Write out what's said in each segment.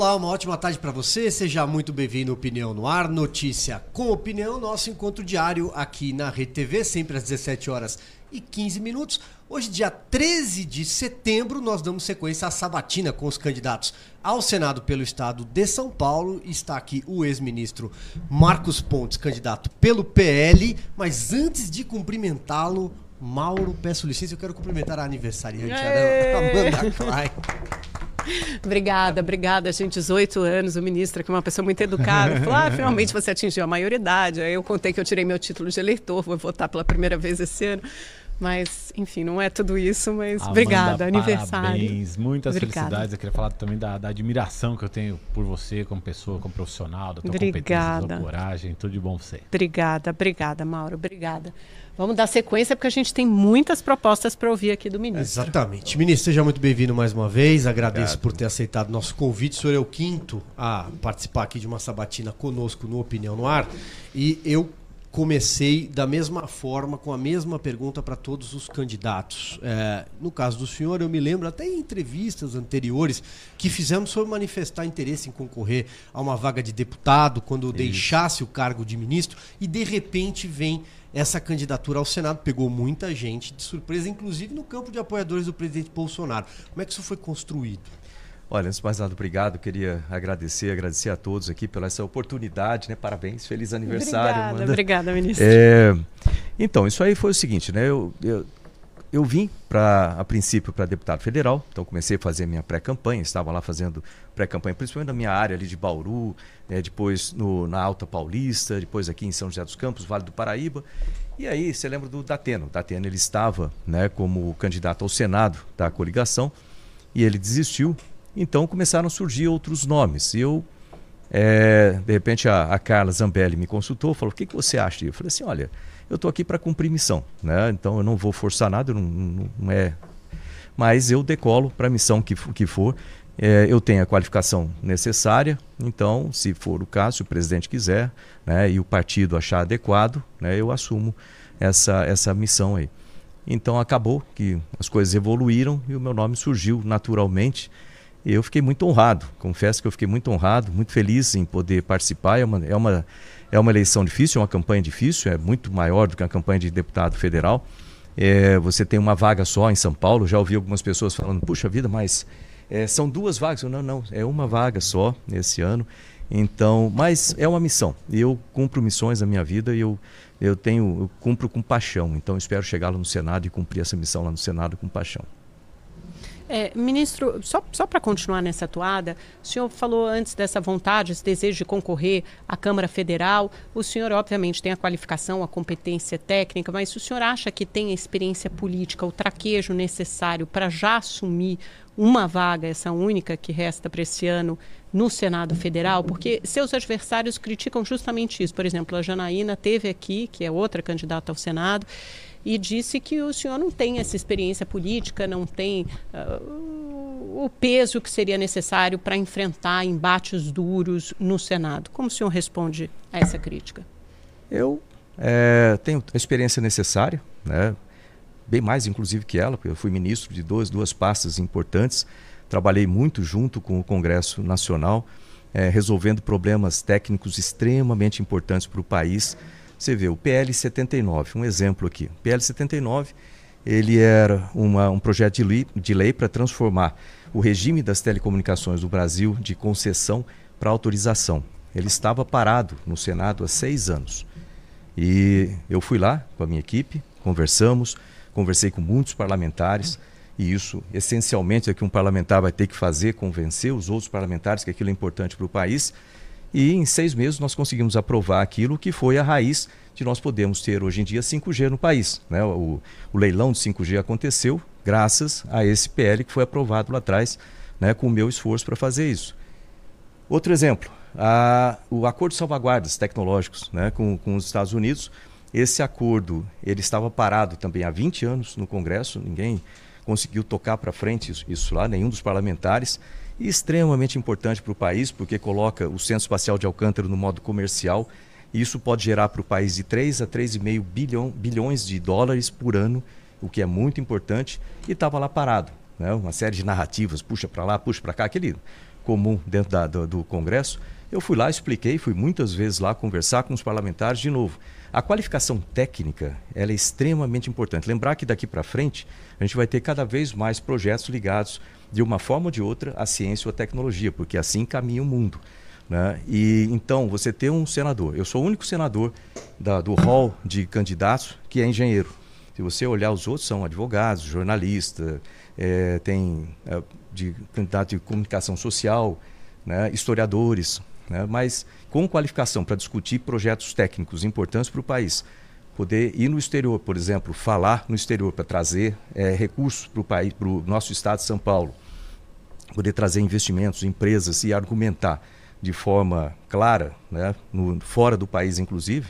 Olá, uma ótima tarde para você. Seja muito bem-vindo ao Opinião no Ar, notícia com opinião, nosso encontro diário aqui na Rede TV, sempre às 17 horas e 15 minutos. Hoje, dia 13 de setembro, nós damos sequência à sabatina com os candidatos ao Senado pelo estado de São Paulo. Está aqui o ex-ministro Marcos Pontes, candidato pelo PL. Mas antes de cumprimentá-lo, Mauro, peço licença, eu quero cumprimentar a aniversariante, Amanda Klein. Obrigada, obrigada, gente. 18 anos, o ministro, que é uma pessoa muito educada, falou: ah, finalmente você atingiu a maioridade. Aí eu contei que eu tirei meu título de eleitor, vou votar pela primeira vez esse ano. Mas, enfim, não é tudo isso, mas Amanda, obrigada, aniversário. Parabéns, muitas obrigada. felicidades. Eu queria falar também da, da, admiração que eu tenho por você como pessoa, como profissional, da tua obrigada. competência, da tua coragem. Tudo de bom pra você. Obrigada, obrigada, Mauro, obrigada. Vamos dar sequência porque a gente tem muitas propostas para ouvir aqui do ministro. Exatamente. Ministro, seja muito bem-vindo mais uma vez. Agradeço Obrigado. por ter aceitado nosso convite. O senhor é o quinto a participar aqui de uma sabatina conosco no Opinião no Ar. E eu comecei da mesma forma, com a mesma pergunta para todos os candidatos. É, no caso do senhor, eu me lembro até em entrevistas anteriores que fizemos sobre manifestar interesse em concorrer a uma vaga de deputado quando Isso. deixasse o cargo de ministro e de repente vem essa candidatura ao Senado. Pegou muita gente de surpresa, inclusive no campo de apoiadores do presidente Bolsonaro. Como é que isso foi construído? Olha, antes de mais nada, obrigado. Queria agradecer, agradecer a todos aqui pela essa oportunidade, né? Parabéns, feliz aniversário. Obrigada, Amanda. obrigada, ministro. É, então, isso aí foi o seguinte, né? Eu, eu, eu vim para a princípio para deputado federal, então comecei a fazer minha pré-campanha, estava lá fazendo pré-campanha, principalmente na minha área ali de Bauru, né, depois no, na Alta Paulista, depois aqui em São José dos Campos, Vale do Paraíba. E aí, você lembra do Dateno? O Dateno ele estava né, como candidato ao Senado da coligação e ele desistiu então começaram a surgir outros nomes. Eu, é, de repente, a, a, Carla Zambelli me consultou, falou: o que, que você acha? Eu falei assim: olha, eu estou aqui para cumprir missão, né? então eu não vou forçar nada, não, não, não é. Mas eu decolo para a missão que, que for. É, eu tenho a qualificação necessária, então, se for o caso, se o presidente quiser né, e o partido achar adequado, né, eu assumo essa, essa missão aí. Então acabou que as coisas evoluíram e o meu nome surgiu naturalmente eu fiquei muito honrado, confesso que eu fiquei muito honrado, muito feliz em poder participar. É uma, é uma, é uma eleição difícil, é uma campanha difícil, é muito maior do que a campanha de deputado federal. É, você tem uma vaga só em São Paulo, já ouvi algumas pessoas falando, puxa vida, mas é, são duas vagas. Eu, não, não, é uma vaga só esse ano. Então, mas é uma missão. Eu cumpro missões na minha vida e eu, eu tenho, eu cumpro com paixão. Então, espero chegar lá no Senado e cumprir essa missão lá no Senado com paixão. É, ministro, só, só para continuar nessa atuada, o senhor falou antes dessa vontade, esse desejo de concorrer à Câmara Federal. O senhor, obviamente, tem a qualificação, a competência técnica, mas o senhor acha que tem a experiência política, o traquejo necessário para já assumir uma vaga, essa única que resta para esse ano, no Senado Federal? Porque seus adversários criticam justamente isso. Por exemplo, a Janaína teve aqui, que é outra candidata ao Senado, e disse que o senhor não tem essa experiência política, não tem uh, o peso que seria necessário para enfrentar embates duros no Senado. Como o senhor responde a essa crítica? Eu é, tenho a experiência necessária, né? bem mais inclusive que ela, porque eu fui ministro de duas, duas pastas importantes, trabalhei muito junto com o Congresso Nacional, é, resolvendo problemas técnicos extremamente importantes para o país. Você vê o PL 79, um exemplo aqui. O PL 79 ele era uma, um projeto de lei, de lei para transformar o regime das telecomunicações do Brasil de concessão para autorização. Ele estava parado no Senado há seis anos. E eu fui lá com a minha equipe, conversamos, conversei com muitos parlamentares, e isso essencialmente é que um parlamentar vai ter que fazer, convencer os outros parlamentares que aquilo é importante para o país. E em seis meses nós conseguimos aprovar aquilo que foi a raiz de nós podermos ter hoje em dia 5G no país. Né? O, o leilão de 5G aconteceu graças a esse PL que foi aprovado lá atrás, né, com o meu esforço para fazer isso. Outro exemplo, a, o acordo de salvaguardas tecnológicos né, com, com os Estados Unidos. Esse acordo ele estava parado também há 20 anos no Congresso, ninguém conseguiu tocar para frente isso, isso lá, nenhum dos parlamentares extremamente importante para o país, porque coloca o Centro Espacial de Alcântara no modo comercial. E isso pode gerar para o país de 3 a 3,5 bilhão, bilhões de dólares por ano, o que é muito importante, e estava lá parado. Né? Uma série de narrativas, puxa para lá, puxa para cá, aquele comum dentro da, do, do Congresso, eu fui lá, expliquei, fui muitas vezes lá conversar com os parlamentares de novo. A qualificação técnica ela é extremamente importante. Lembrar que daqui para frente a gente vai ter cada vez mais projetos ligados de uma forma ou de outra à ciência ou à tecnologia, porque assim caminha o mundo. Né? E então você ter um senador, eu sou o único senador da, do hall de candidatos que é engenheiro. Se você olhar os outros são advogados, jornalistas, é, tem é, de candidato de comunicação social, né? historiadores, né? mas com qualificação para discutir projetos técnicos importantes para o país. Poder ir no exterior, por exemplo, falar no exterior para trazer é, recursos para o país, para o nosso estado de São Paulo, poder trazer investimentos, empresas e argumentar de forma clara, né, no, fora do país inclusive,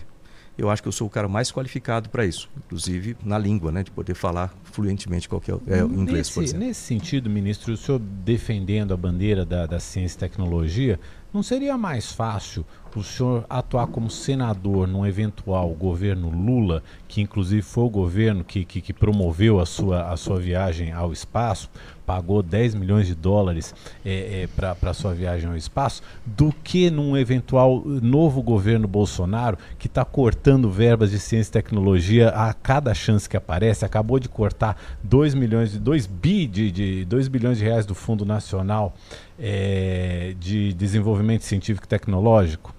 eu acho que eu sou o cara mais qualificado para isso, inclusive na língua, né, de poder falar fluentemente qualquer é, inglês, nesse, por exemplo. Nesse sentido, ministro, o senhor defendendo a bandeira da, da ciência e tecnologia, não seria mais fácil o senhor atuar como senador num eventual governo Lula, que inclusive foi o governo que, que, que promoveu a sua, a sua viagem ao espaço, pagou 10 milhões de dólares é, é, para a sua viagem ao espaço, do que num eventual novo governo Bolsonaro, que está cortando verbas de ciência e tecnologia a cada chance que aparece, acabou de cortar 2 milhões de 2 bi de, de 2 bilhões de reais do Fundo Nacional é, de Desenvolvimento Científico e Tecnológico?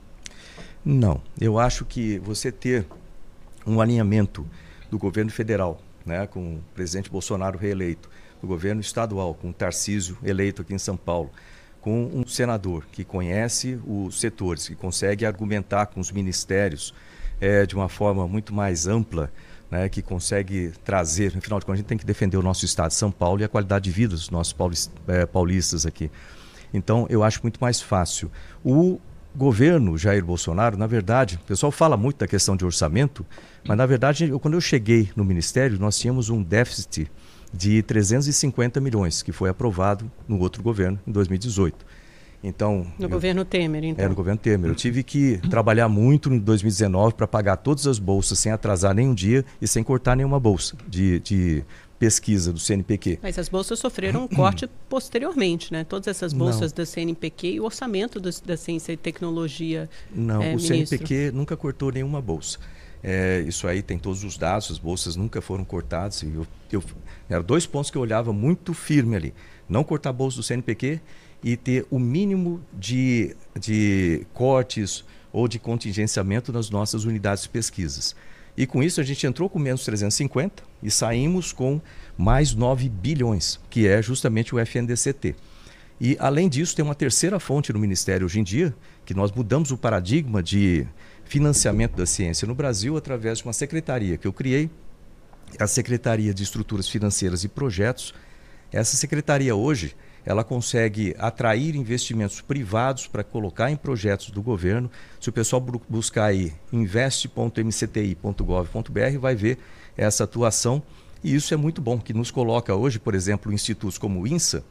Não. Eu acho que você ter um alinhamento do governo federal, né, com o presidente Bolsonaro reeleito, do governo estadual, com o Tarcísio eleito aqui em São Paulo, com um senador que conhece os setores, que consegue argumentar com os ministérios é, de uma forma muito mais ampla, né, que consegue trazer, no final de contas, a gente tem que defender o nosso estado de São Paulo e a qualidade de vida dos nossos é, paulistas aqui. Então, eu acho muito mais fácil. O governo Jair Bolsonaro, na verdade, o pessoal fala muito da questão de orçamento, mas na verdade, eu, quando eu cheguei no ministério, nós tínhamos um déficit de 350 milhões, que foi aprovado no outro governo em 2018. Então, no eu, governo Temer, então. É, no governo Temer. Eu tive que trabalhar muito em 2019 para pagar todas as bolsas sem atrasar nenhum dia e sem cortar nenhuma bolsa de, de pesquisa do CNPq. Mas as bolsas sofreram um corte posteriormente, né? Todas essas bolsas Não. da CNPq e o orçamento do, da ciência e tecnologia. Não, é, o ministro. CNPq nunca cortou nenhuma bolsa. É, isso aí tem todos os dados, as bolsas nunca foram cortadas. Eu, eu, eram dois pontos que eu olhava muito firme ali. Não cortar a bolsa do CNPq e ter o mínimo de, de cortes ou de contingenciamento nas nossas unidades de pesquisas. E com isso a gente entrou com menos 350 e saímos com mais 9 bilhões, que é justamente o FNDCT. E além disso, tem uma terceira fonte no Ministério hoje em dia, que nós mudamos o paradigma de financiamento da ciência no Brasil através de uma secretaria que eu criei, a Secretaria de Estruturas Financeiras e Projetos. Essa secretaria hoje ela consegue atrair investimentos privados para colocar em projetos do governo. Se o pessoal buscar aí investe.mcti.gov.br, vai ver essa atuação. E isso é muito bom, que nos coloca hoje, por exemplo, institutos como o INSA,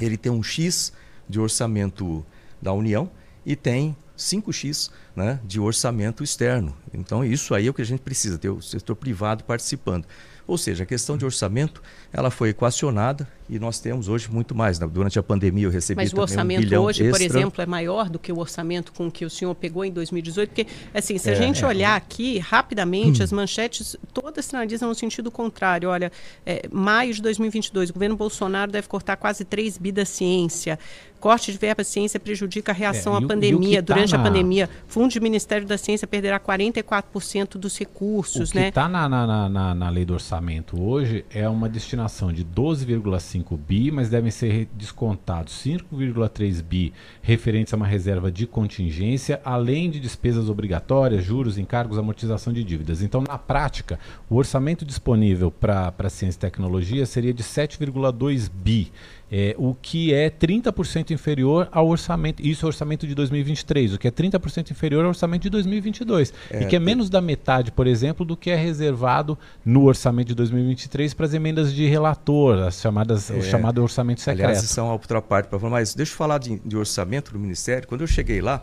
ele tem um X de orçamento da União e tem 5x né, de orçamento externo. Então, isso aí é o que a gente precisa, ter o setor privado participando. Ou seja, a questão de orçamento ela foi equacionada e nós temos hoje muito mais. Né? Durante a pandemia eu recebi Mas o orçamento um hoje, extra. por exemplo, é maior do que o orçamento com que o senhor pegou em 2018? Porque, assim, se a é, gente é. olhar aqui rapidamente, hum. as manchetes todas sinalizam no sentido contrário. Olha, é, maio de 2022, o governo Bolsonaro deve cortar quase 3 bi da ciência. Corte de verba ciência prejudica a reação é, à pandemia. Tá Durante na... a pandemia, Fundo de Ministério da Ciência perderá 44% dos recursos. O que está né? na, na, na, na lei do orçamento hoje é uma destinação de 12,5 bi, mas devem ser descontados 5,3 bi referentes a uma reserva de contingência, além de despesas obrigatórias, juros, encargos, amortização de dívidas. Então, na prática, o orçamento disponível para ciência e tecnologia seria de 7,2 bi é, o que é 30% inferior ao orçamento, isso é o orçamento de 2023, o que é 30% inferior ao orçamento de 2022, é, e que é menos da metade, por exemplo, do que é reservado no orçamento de 2023 para as emendas de relator, as chamadas, é, o chamado orçamento secreto. Aliás, isso é uma outra parte para falar, mas deixa eu falar de, de orçamento do Ministério. Quando eu cheguei lá,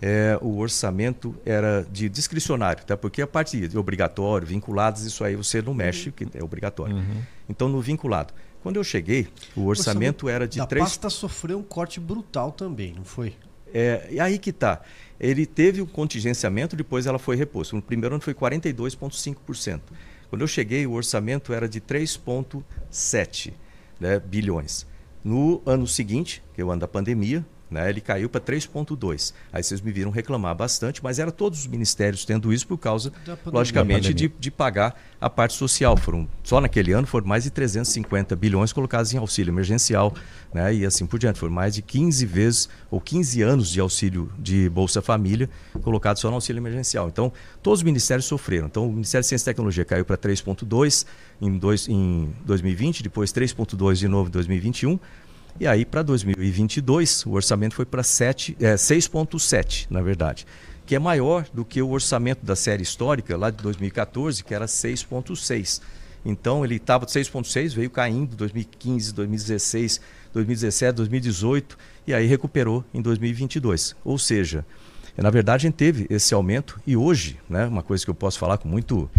é, o orçamento era de discricionário, tá? porque a parte de obrigatório, vinculados, isso aí você não mexe, que é obrigatório. Uhum. Então, no vinculado. Quando eu cheguei, o orçamento, era de a 3... A pasta sofreu um corte brutal também, não foi? É, e aí que tá. Ele teve o contingenciamento, depois ela foi reposta. No primeiro ano foi 42,5%. Quando eu cheguei, o orçamento era de 3,7 né, bilhões. No ano seguinte, que é o ano da pandemia, né, ele caiu para 3,2. Aí vocês me viram reclamar bastante, mas era todos os ministérios tendo isso por causa, logicamente, de, de, pagar a parte social. Foram, só naquele ano foram mais de 350 bilhões colocados em auxílio emergencial né, e assim por diante. Foram mais de 15 vezes ou 15 anos de auxílio de Bolsa Família colocados só no auxílio emergencial. Então, todos os ministérios sofreram. Então, o Ministério de Ciência e Tecnologia caiu para 3,2 em, em 2020, depois 3,2 de novo em 2021 e aí, para 2022, o orçamento foi para é, 6,7, na verdade, que é maior do que o orçamento da série histórica, lá de 2014, que era 6,6. Então, ele estava de 6,6, veio caindo 2015, 2016, 2017, 2018, e aí recuperou em 2022. Ou seja, na verdade, a gente teve esse aumento, e hoje, né, uma coisa que eu posso falar com muito,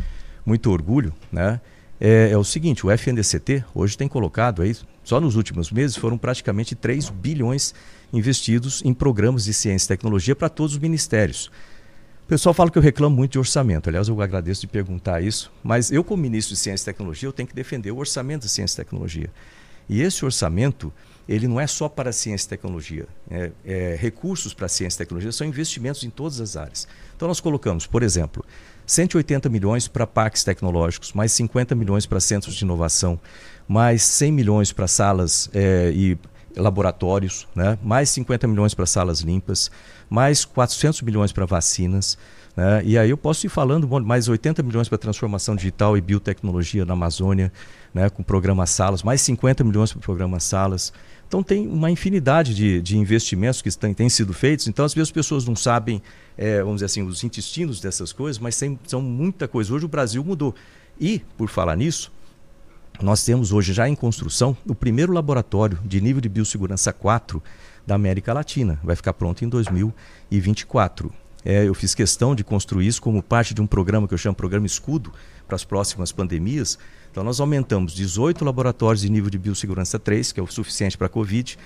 muito orgulho, né, é, é o seguinte: o FNDCT hoje tem colocado aí só nos últimos meses foram praticamente 3 bilhões investidos em programas de ciência e tecnologia para todos os ministérios. O pessoal fala que eu reclamo muito de orçamento. Aliás, eu agradeço de perguntar isso. Mas eu, como ministro de Ciência e Tecnologia, eu tenho que defender o orçamento da Ciência e Tecnologia. E esse orçamento, ele não é só para ciência e tecnologia. É, é, recursos para ciência e tecnologia são investimentos em todas as áreas. Então, nós colocamos, por exemplo, 180 milhões para parques tecnológicos, mais 50 milhões para centros de inovação, mais 100 milhões para salas é, e laboratórios, né? mais 50 milhões para salas limpas, mais 400 milhões para vacinas. Né? E aí eu posso ir falando mais 80 milhões para transformação digital e biotecnologia na Amazônia, né? com o programa Salas, mais 50 milhões para o programa Salas. Então tem uma infinidade de, de investimentos que têm, têm sido feitos. Então às vezes as pessoas não sabem, é, vamos dizer assim, os intestinos dessas coisas, mas são muita coisa. Hoje o Brasil mudou. E, por falar nisso, nós temos hoje já em construção o primeiro laboratório de nível de biossegurança 4 da América Latina. Vai ficar pronto em 2024. É, eu fiz questão de construir isso como parte de um programa que eu chamo Programa Escudo para as próximas pandemias. Então, nós aumentamos 18 laboratórios de nível de biossegurança 3, que é o suficiente para a Covid.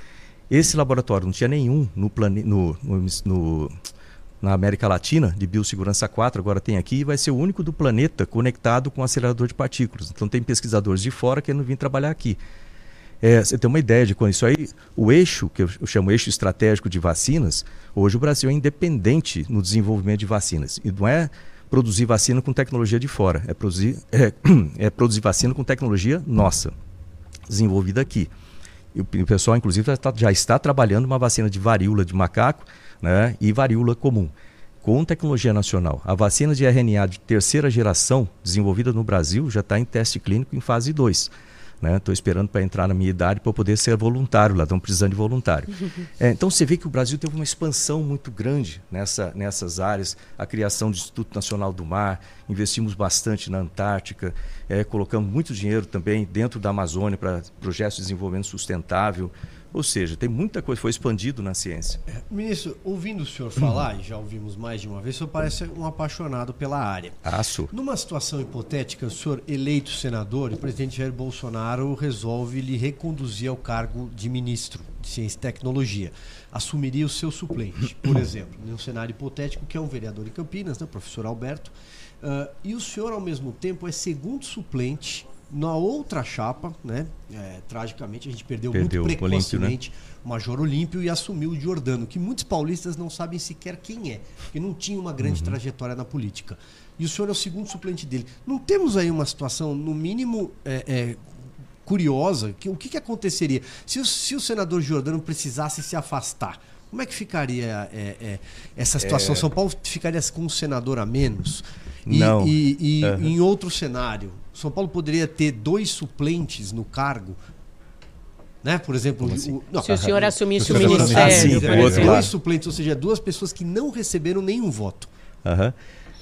Esse laboratório não tinha nenhum no, plane... no, no, no na América Latina, de biossegurança 4, agora tem aqui, e vai ser o único do planeta conectado com acelerador de partículas. Então tem pesquisadores de fora querendo vir trabalhar aqui. É, você tem uma ideia de quando isso aí, o eixo, que eu chamo eixo estratégico de vacinas, hoje o Brasil é independente no desenvolvimento de vacinas. E não é produzir vacina com tecnologia de fora, é produzir, é, é produzir vacina com tecnologia nossa, desenvolvida aqui. E o pessoal, inclusive, já está, já está trabalhando uma vacina de varíola de macaco né, e varíola comum. Com tecnologia nacional, a vacina de RNA de terceira geração, desenvolvida no Brasil, já está em teste clínico em fase 2. Estou né? esperando para entrar na minha idade para poder ser voluntário lá, estão precisando de voluntário. É, então você vê que o Brasil teve uma expansão muito grande nessa, nessas áreas, a criação do Instituto Nacional do Mar, investimos bastante na Antártica, é, colocamos muito dinheiro também dentro da Amazônia para projetos de desenvolvimento sustentável. Ou seja, tem muita coisa, foi expandido na ciência. É, ministro, ouvindo o senhor falar, e já ouvimos mais de uma vez, o senhor parece um apaixonado pela área. Aço. Numa situação hipotética, o senhor eleito senador, o presidente Jair Bolsonaro resolve lhe reconduzir ao cargo de ministro de Ciência e Tecnologia. Assumiria o seu suplente, por exemplo, num cenário hipotético, que é um vereador em Campinas, né, o professor Alberto, uh, e o senhor, ao mesmo tempo, é segundo suplente na outra chapa, né? É, tragicamente a gente perdeu, perdeu muito precocemente o, né? o Major Olímpio e assumiu o Giordano, que muitos paulistas não sabem sequer quem é, porque não tinha uma grande uhum. trajetória na política. E o senhor é o segundo suplente dele. Não temos aí uma situação, no mínimo, é, é, curiosa? Que, o que, que aconteceria se o, se o senador Giordano precisasse se afastar? Como é que ficaria é, é, essa situação? É. São Paulo ficaria com um senador a menos? E, não. E, e uhum. em outro cenário, São Paulo poderia ter dois suplentes no cargo né? Por exemplo, assim? o, não, se o senhor assumisse o ministério, assim, por exemplo. dois suplentes, ou seja, duas pessoas que não receberam nenhum voto. Uhum.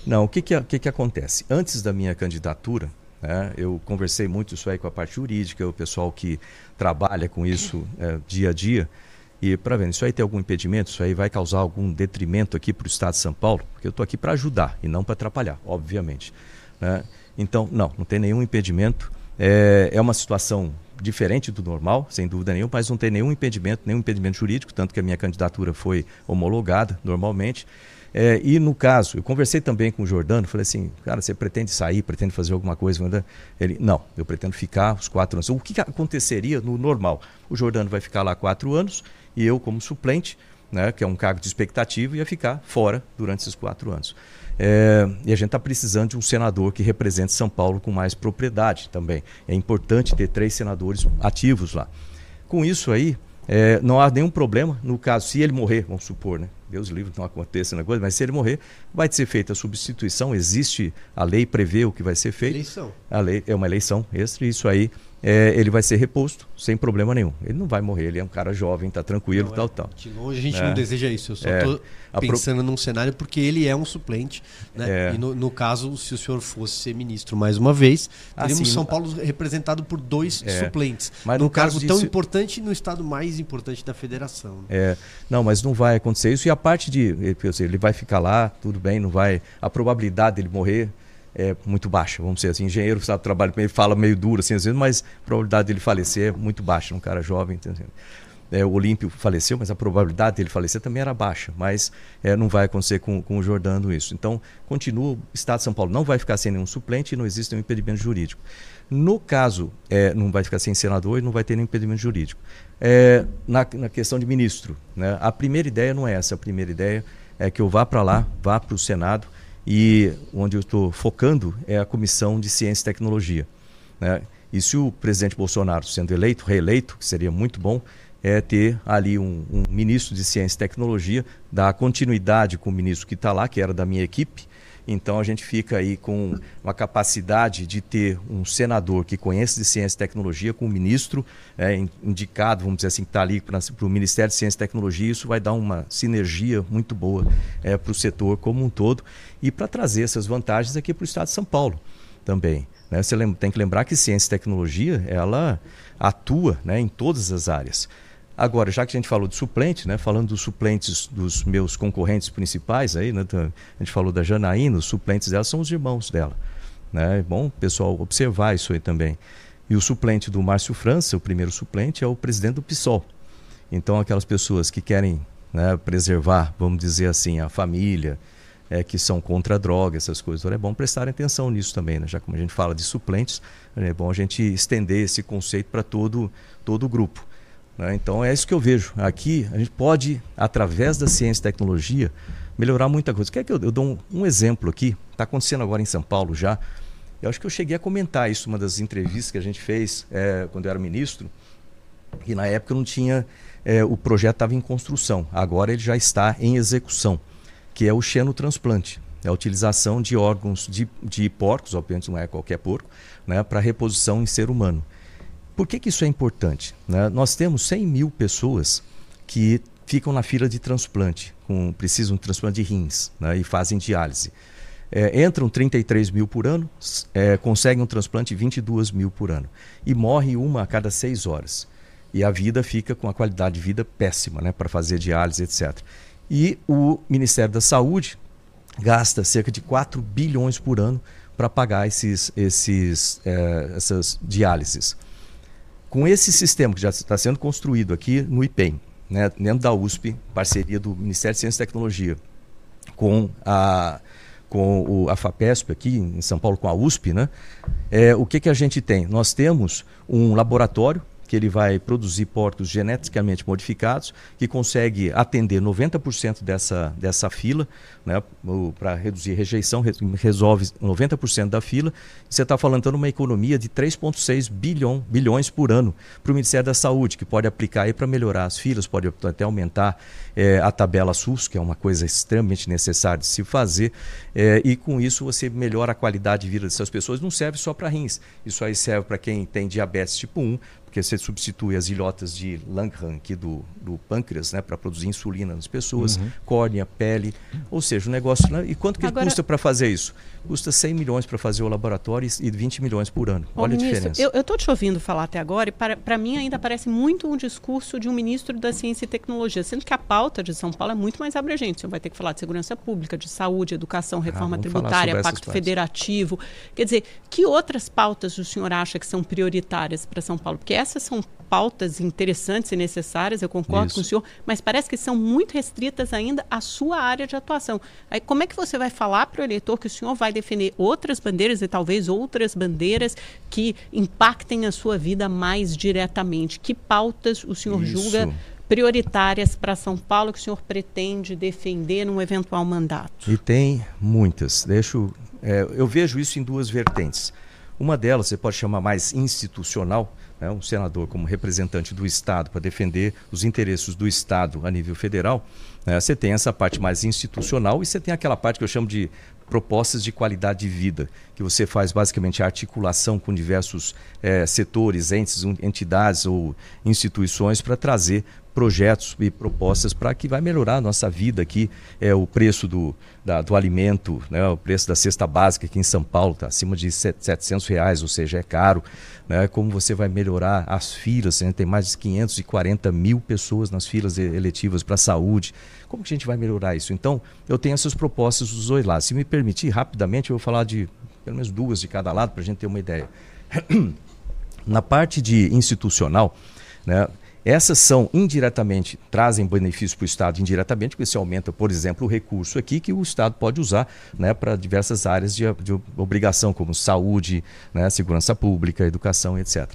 Não, o que que, que que acontece? Antes da minha candidatura, né, eu conversei muito isso aí com a parte jurídica, o pessoal que trabalha com isso é, dia a dia. E para ver, isso aí tem algum impedimento? Isso aí vai causar algum detrimento aqui para o Estado de São Paulo? Porque eu estou aqui para ajudar e não para atrapalhar, obviamente. Né? Então, não, não tem nenhum impedimento. É, é uma situação diferente do normal, sem dúvida nenhuma, mas não tem nenhum impedimento, nenhum impedimento jurídico, tanto que a minha candidatura foi homologada normalmente. É, e no caso, eu conversei também com o Jordano, falei assim, cara, você pretende sair, pretende fazer alguma coisa? Ele, não, eu pretendo ficar os quatro anos. O que, aconteceria no normal? O Jordano vai ficar lá quatro anos e eu, como suplente, né, que é um cargo de expectativa, ia ficar fora durante esses quatro anos. É, e a gente está precisando de um senador que represente São Paulo com mais propriedade também. É importante ter três senadores ativos lá. Com isso aí, é, não há nenhum problema no caso, se ele morrer, vamos supor, né? Deus livre não aconteça na coisa, mas se ele morrer, vai ser feita a substituição, existe, a lei prevê o que vai ser feito. Eleição. A lei é uma eleição extra, e isso aí é, ele vai ser reposto sem problema nenhum. Ele não vai morrer, ele é um cara jovem, está tranquilo, não, tal, é, tal. De longe a gente é. não deseja isso. Eu só estou é, pensando pro... num cenário porque ele é um suplente. Né? É. E no, no, caso, se o senhor fosse ser ministro mais uma vez, ah, teríamos São Paulo representado por dois é. suplentes. Mas no, no caso tão importante no estado mais importante da federação. Né? É. Não, mas não vai acontecer isso. E a parte de. Ele vai ficar lá, tudo bem, não vai. A probabilidade dele morrer é muito baixa, vamos dizer assim. Engenheiro sabe trabalho ele, fala meio duro assim às vezes, mas a probabilidade dele falecer é muito baixa, um cara jovem. Entendeu? É, o Olímpio faleceu, mas a probabilidade dele falecer também era baixa, mas é, não vai acontecer com, com o Jordano isso. Então, continua, o Estado de São Paulo não vai ficar sem nenhum suplente e não existe nenhum impedimento jurídico. No caso, é, não vai ficar sem senador e não vai ter nenhum impedimento jurídico. É, na, na, questão de ministro, né, a primeira ideia não é essa, a primeira ideia é que eu vá para lá, vá para o Senado, e onde eu estou focando é a Comissão de Ciência e Tecnologia. Né? E se o presidente Bolsonaro sendo eleito, reeleito, que seria muito bom, é ter ali um, um ministro de Ciência e Tecnologia, dar continuidade com o ministro que está lá, que era da minha equipe, então a gente fica aí com uma capacidade de ter um senador que conhece de ciência e tecnologia, com um ministro é, indicado, vamos dizer assim, que está ali para o Ministério de Ciência e Tecnologia. Isso vai dar uma sinergia muito boa é, para o setor como um todo e para trazer essas vantagens aqui para o Estado de São Paulo também. Né? Você tem que lembrar que ciência e tecnologia ela atua né, em todas as áreas. Agora, já que a gente falou de suplente, né, falando dos suplentes dos meus concorrentes principais, aí, né, a gente falou da Janaína, os suplentes dela são os irmãos dela. Né? É bom pessoal observar isso aí também. E o suplente do Márcio França, o primeiro suplente, é o presidente do PSOL. Então, aquelas pessoas que querem né, preservar, vamos dizer assim, a família, é, que são contra a droga, essas coisas. Então, é bom prestar atenção nisso também, né? já como a gente fala de suplentes, é bom a gente estender esse conceito para todo, todo o grupo. Né? Então é isso que eu vejo. Aqui a gente pode, através da ciência e tecnologia, melhorar muita coisa. Quer que eu, eu dou um, um exemplo aqui? Está acontecendo agora em São Paulo já. Eu acho que eu cheguei a comentar isso uma das entrevistas que a gente fez é, quando eu era ministro. E na época não tinha. É, o projeto estava em construção. Agora ele já está em execução, que é o xenotransplante. É a utilização de órgãos de, de porcos, obviamente não é qualquer porco, né, para reposição em ser humano. Por que, que isso é importante? Né? Nós temos 100 mil pessoas que ficam na fila de transplante, com, precisam de transplante de rins né? e fazem diálise. É, entram 33 mil por ano, é, conseguem um transplante 22 mil por ano. E morre uma a cada seis horas. E a vida fica com a qualidade de vida péssima né? para fazer diálise, etc. E o Ministério da Saúde gasta cerca de 4 bilhões por ano para pagar esses, esses, é, essas diálises. Com esse sistema que já está sendo construído aqui no IPEM, né, dentro da USP, parceria do Ministério de Ciência e Tecnologia, com a, com o, a FAPESP aqui em São Paulo, com a USP, né, é, o que, que a gente tem? Nós temos um laboratório que ele vai produzir porcos geneticamente modificados, que consegue atender 90% dessa, dessa fila, né, para reduzir rejeição, resolve 90% da fila. Você está falando então uma economia de 3,6 bilhão, bilhões por ano para o Ministério da Saúde, que pode aplicar para melhorar as filas, pode até aumentar é, a tabela SUS, que é uma coisa extremamente necessária de se fazer, é, e com isso você melhora a qualidade de vida dessas pessoas. Não serve só para rins, isso aí serve para quem tem diabetes tipo 1, porque você substitui as ilhotas de Langham aqui do, do pâncreas, né, para produzir insulina nas pessoas, uhum. córnea, pele, ou seja, o negócio. Né, e quanto que Agora, custa para fazer isso? Custa 100 milhões para fazer o laboratório e 20 milhões por ano. Olha ministro, a diferença. Eu estou te ouvindo falar até agora e para mim ainda parece muito um discurso de um ministro da Ciência e Tecnologia, sendo que a pauta de São Paulo é muito mais abrangente. O senhor vai ter que falar de segurança pública, de saúde, educação, ah, reforma ah, tributária, pacto federativo. Quer dizer, que outras pautas o senhor acha que são prioritárias para São Paulo? Porque essas são pautas interessantes e necessárias, eu concordo Isso. com o senhor, mas parece que são muito restritas ainda à sua área de atuação. Aí, como é que você vai falar para o eleitor que o senhor vai defender outras bandeiras e talvez outras bandeiras que impactem a sua vida mais diretamente? Que pautas o senhor Isso. julga prioritárias para São Paulo que o senhor pretende defender num eventual mandato? E tem muitas. Deixo, é, eu vejo isso em duas vertentes. Uma delas você pode chamar mais institucional, né, um senador como representante do Estado para defender os interesses do Estado a nível federal. Né, você tem essa parte mais institucional e você tem aquela parte que eu chamo de propostas de qualidade de vida, que você faz basicamente a articulação com diversos é, setores, entes, entidades ou instituições para trazer projetos e propostas para que vai melhorar a nossa vida aqui. É o preço do, da, do alimento, né, o preço da cesta básica aqui em São Paulo está acima de 700 reais, ou seja, é caro. Né, como você vai melhorar as filas, né, tem mais de 540 mil pessoas nas filas eletivas para a saúde. Como que a gente vai melhorar isso? Então, eu tenho essas propostas dos dois lados. Se me permitir, rapidamente, eu vou falar de pelo menos duas de cada lado para a gente ter uma ideia. Na parte de institucional, né, essas são indiretamente, trazem benefício para o Estado indiretamente, porque se aumenta, por exemplo, o recurso aqui que o Estado pode usar né, para diversas áreas de, de, obrigação, como saúde, né, segurança pública, educação, etc.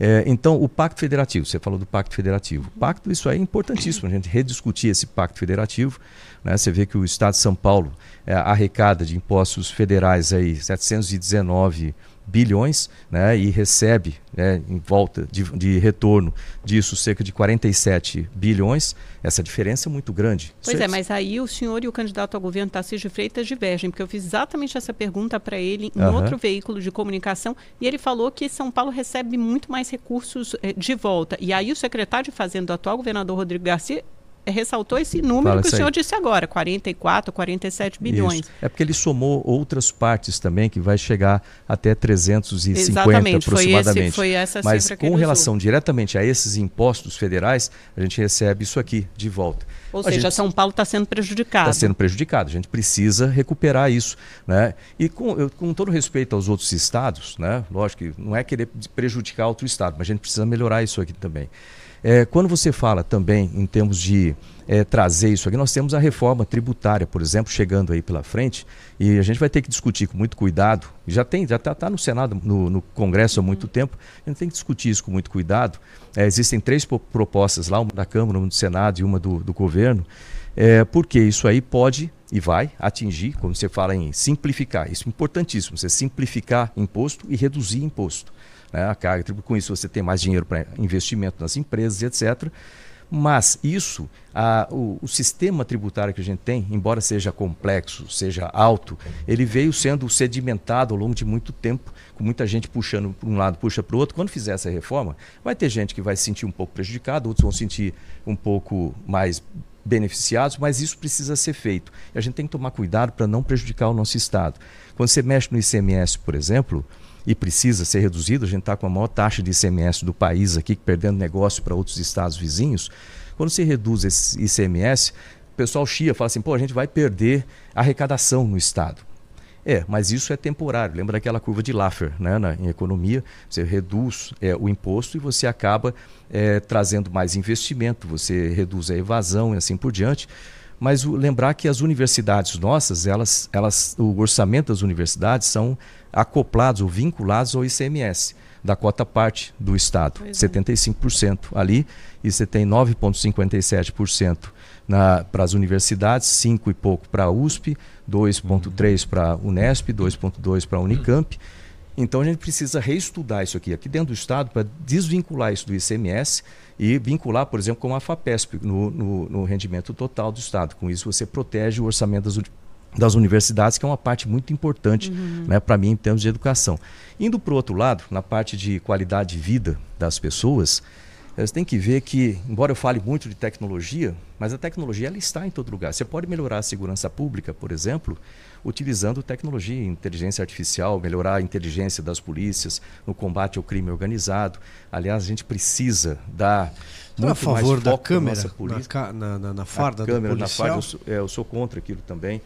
É, então, o Pacto Federativo, você falou do Pacto Federativo. O pacto, isso é importantíssimo, a gente rediscutir esse Pacto Federativo. Né, você vê que o Estado de São Paulo é, arrecada de impostos federais aí 719 bilhões né, e recebe né, em volta de, de, retorno disso cerca de 47 bilhões. Essa diferença é muito grande. Pois é, mas aí o senhor e o candidato ao governo Tarcísio Freitas divergem, porque eu fiz exatamente essa pergunta para ele em uhum. outro veículo de comunicação e ele falou que São Paulo recebe muito mais recursos eh, de volta. E aí o secretário de Fazenda do atual governador Rodrigo Garcia ressaltou esse número Fala que o senhor aí. disse agora, 44, 47 bilhões. Isso. É porque ele somou outras partes também, que vai chegar até 350 Exatamente, aproximadamente. Foi, esse, foi essa Mas com relação usou. diretamente a esses impostos federais, a gente recebe isso aqui de volta. Ou a seja, gente, São Paulo está sendo prejudicado. Está sendo prejudicado. A gente precisa recuperar isso. Né? E com, eu, com todo respeito aos outros estados, né? lógico que não é querer prejudicar outro estado, mas a gente precisa melhorar isso aqui também. É, quando você fala também em termos de é, trazer isso aqui, nós temos a reforma tributária, por exemplo, chegando aí pela frente, e a gente vai ter que discutir com muito cuidado. Já tem, já está tá no Senado, no, no, Congresso há muito uhum. tempo, a gente tem que discutir isso com muito cuidado. É, existem três propostas lá, uma da Câmara, uma do Senado e uma do, do governo, é, porque isso aí pode e vai atingir, como você fala em simplificar, isso é importantíssimo, você simplificar imposto e reduzir imposto né, a carga tributária. Com isso, você tem mais dinheiro para investimento nas empresas, etc. Mas isso, a, o, o, sistema tributário que a gente tem, embora seja complexo, seja alto, ele veio sendo sedimentado ao longo de muito tempo, com muita gente puxando para um lado, puxa para o outro. Quando fizer essa reforma, vai ter gente que vai se sentir um pouco prejudicada, outros vão se sentir um pouco mais beneficiados, mas isso precisa ser feito. E a gente tem que tomar cuidado para não prejudicar o nosso Estado. Quando você mexe no ICMS, por exemplo, e precisa ser reduzido, a gente está com a maior taxa de ICMS do país aqui, perdendo negócio para outros estados vizinhos. Quando se reduz esse ICMS, o pessoal chia, fala assim, pô, a gente vai perder arrecadação no estado. É, mas isso é temporário. Lembra daquela curva de Laffer, né? Na, em economia, você reduz é, o imposto e você acaba é, trazendo mais investimento, você reduz a evasão e assim por diante. Mas o, lembrar que as universidades nossas, elas, elas, o orçamento das universidades são acoplados ou vinculados ao ICMS da cota parte do Estado, pois 75% é. ali, e você tem 9,57% para as universidades, 5 e pouco para a USP, 2,3% para a Unesp, 2,2% para a Unicamp. Então a gente precisa reestudar isso aqui, aqui dentro do Estado, para desvincular isso do ICMS e vincular, por exemplo, com a FAPESP no, no, no rendimento total do Estado. Com isso você protege o orçamento das universidades das universidades, que é uma parte muito importante uhum. né, para mim em termos de educação. Indo para o outro lado, na parte de qualidade de vida das pessoas, você tem que ver que, embora eu fale muito de tecnologia, mas a tecnologia ela está em todo lugar. Você pode melhorar a segurança pública, por exemplo, utilizando tecnologia, inteligência artificial, melhorar a inteligência das polícias no combate ao crime organizado. Aliás, a gente precisa dar muito a favor mais da câmera na, na, na, farda câmera, do policial? Na farda, eu, sou, é, eu sou contra aquilo também.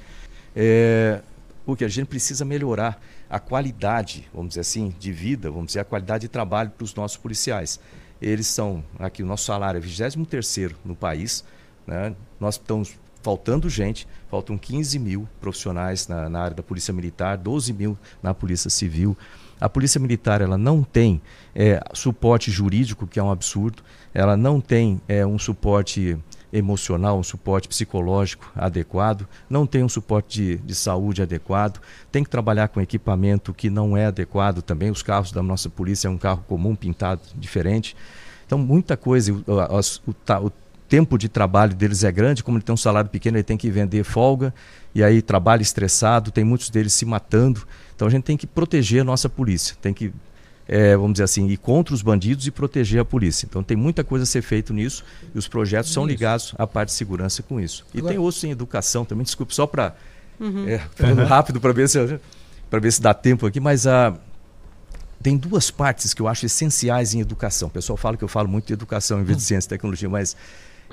É, porque a gente precisa melhorar a qualidade, vamos dizer assim, de vida, vamos dizer, a qualidade de trabalho para os nossos policiais. eles são, aqui o nosso salário é 23 no país, né? nós estamos faltando gente, faltam 15 mil profissionais na, na, área da Polícia Militar, 12 mil na Polícia Civil. A Polícia Militar ela não tem é, suporte jurídico, que é um absurdo, ela não tem é, um suporte emocional, um suporte psicológico adequado, não tem um suporte de, de, saúde adequado, tem que trabalhar com equipamento que não é adequado também. Os carros da nossa polícia é um carro comum, pintado diferente. Então, muita coisa, o, o, o tempo de trabalho deles é grande, como ele tem um salário pequeno, ele tem que vender folga, e aí trabalha estressado, tem muitos deles se matando. Então a gente tem que proteger a nossa polícia, tem que é, vamos dizer assim, ir contra os bandidos e proteger a polícia. Então tem muita coisa a ser feito nisso e os projetos isso. são ligados à parte de segurança com isso. E Agora... tem outros em educação também, desculpe, só para. Uhum. É, falando uhum. rápido para ver, se, ver se dá tempo aqui, mas a. Tem duas partes que eu acho essenciais em educação. O pessoal fala que eu falo muito de educação em vez de ciência e tecnologia, mas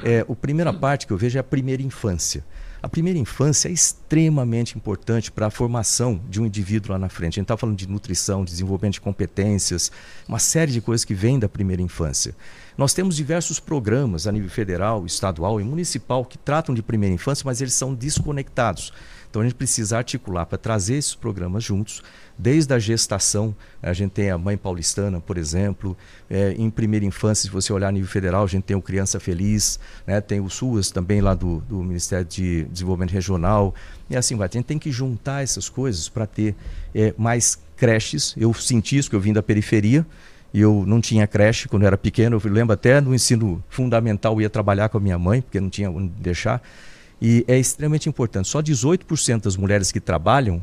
é, a primeira parte que eu vejo é a primeira infância. A primeira infância é extremamente importante para a formação de um indivíduo lá na frente. A gente está falando de nutrição, desenvolvimento de competências, uma série de coisas que vêm da primeira infância. Nós temos diversos programas a nível federal, estadual e municipal que tratam de primeira infância, mas eles são desconectados. Então a gente precisa articular para trazer esses programas juntos, desde a gestação, a gente tem a Mãe Paulistana, por exemplo, é, em primeira infância, se você olhar a nível federal, a gente tem o Criança Feliz, né, tem o SUAS também lá do, do Ministério de Desenvolvimento Regional, e assim vai. A gente tem que juntar essas coisas para ter é, mais creches. Eu senti isso, que eu vim da periferia, e eu não tinha creche quando eu era pequeno. Eu lembro até no ensino fundamental eu ia trabalhar com a minha mãe, porque não tinha onde deixar. E é extremamente importante. Só 18% das mulheres que trabalham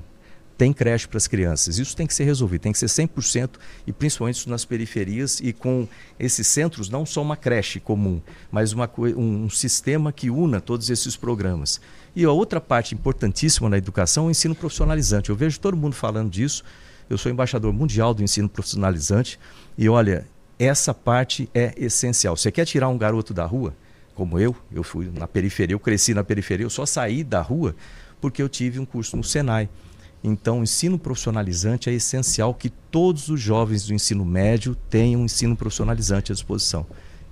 tem creche para as crianças. Isso tem que ser resolvido, tem que ser 100% e principalmente nas periferias e com esses centros não só uma creche comum, mas uma, um sistema que una todos esses programas. E a outra parte importantíssima na educação é o ensino profissionalizante. Eu vejo todo mundo falando disso. Eu sou embaixador mundial do ensino profissionalizante e olha, essa parte é essencial. Você quer tirar um garoto da rua, como eu, eu fui na periferia, eu cresci na periferia, eu só saí da rua porque eu tive um curso no Senai. Então, o ensino profissionalizante é essencial que todos os jovens do ensino médio tenham um ensino profissionalizante à disposição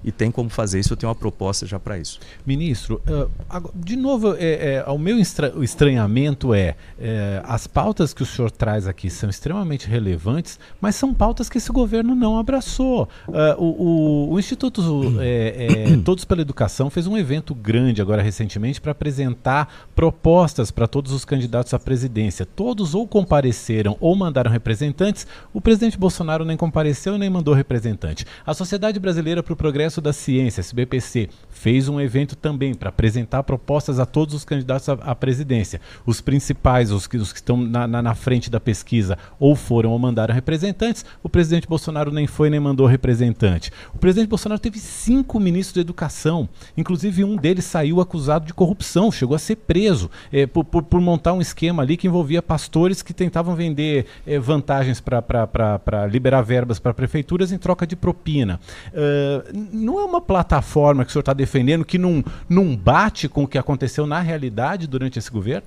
e tem como fazer isso. Eu tenho uma proposta já para isso. Ministro, uh, de novo, é, é, o meu estranhamento é, é, as pautas que o senhor traz aqui são extremamente relevantes, mas são pautas que esse governo não abraçou. Uh, o, o, o, Instituto é, é, Todos pela Educação fez um evento grande agora recentemente para apresentar propostas para todos os candidatos à presidência. Todos ou compareceram ou mandaram representantes. O presidente Bolsonaro nem compareceu nem mandou representante. A Sociedade Brasileira para o Progresso Congresso da Ciência, SBPC, fez um evento também para apresentar propostas a todos os candidatos à, presidência. Os principais, os que, os que estão na, na, na, frente da pesquisa, ou foram ou mandaram representantes. O presidente Bolsonaro nem foi nem mandou representante. O presidente Bolsonaro teve cinco ministros de educação, inclusive um deles saiu acusado de corrupção, chegou a ser preso é, por, por, por, montar um esquema ali que envolvia pastores que tentavam vender é, vantagens para liberar verbas para prefeituras em troca de propina. Uh, não é uma plataforma que o senhor está defendendo que não, não bate com o que aconteceu na realidade durante esse governo?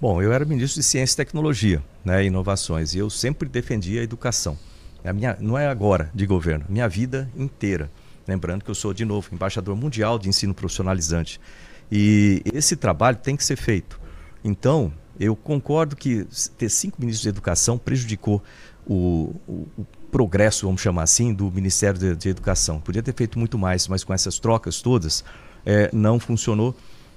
Bom, eu era ministro de Ciência e Tecnologia, né, inovações, e eu sempre defendia a educação. A minha, não é agora de governo, minha vida inteira. Lembrando que eu sou, de novo, embaixador mundial de ensino profissionalizante. E esse trabalho tem que ser feito. Então, eu concordo que ter cinco ministros de educação prejudicou o, o progresso, vamos chamar assim, do Ministério de, de, Educação. Podia ter feito muito mais, mas com essas trocas todas é, não funcionou.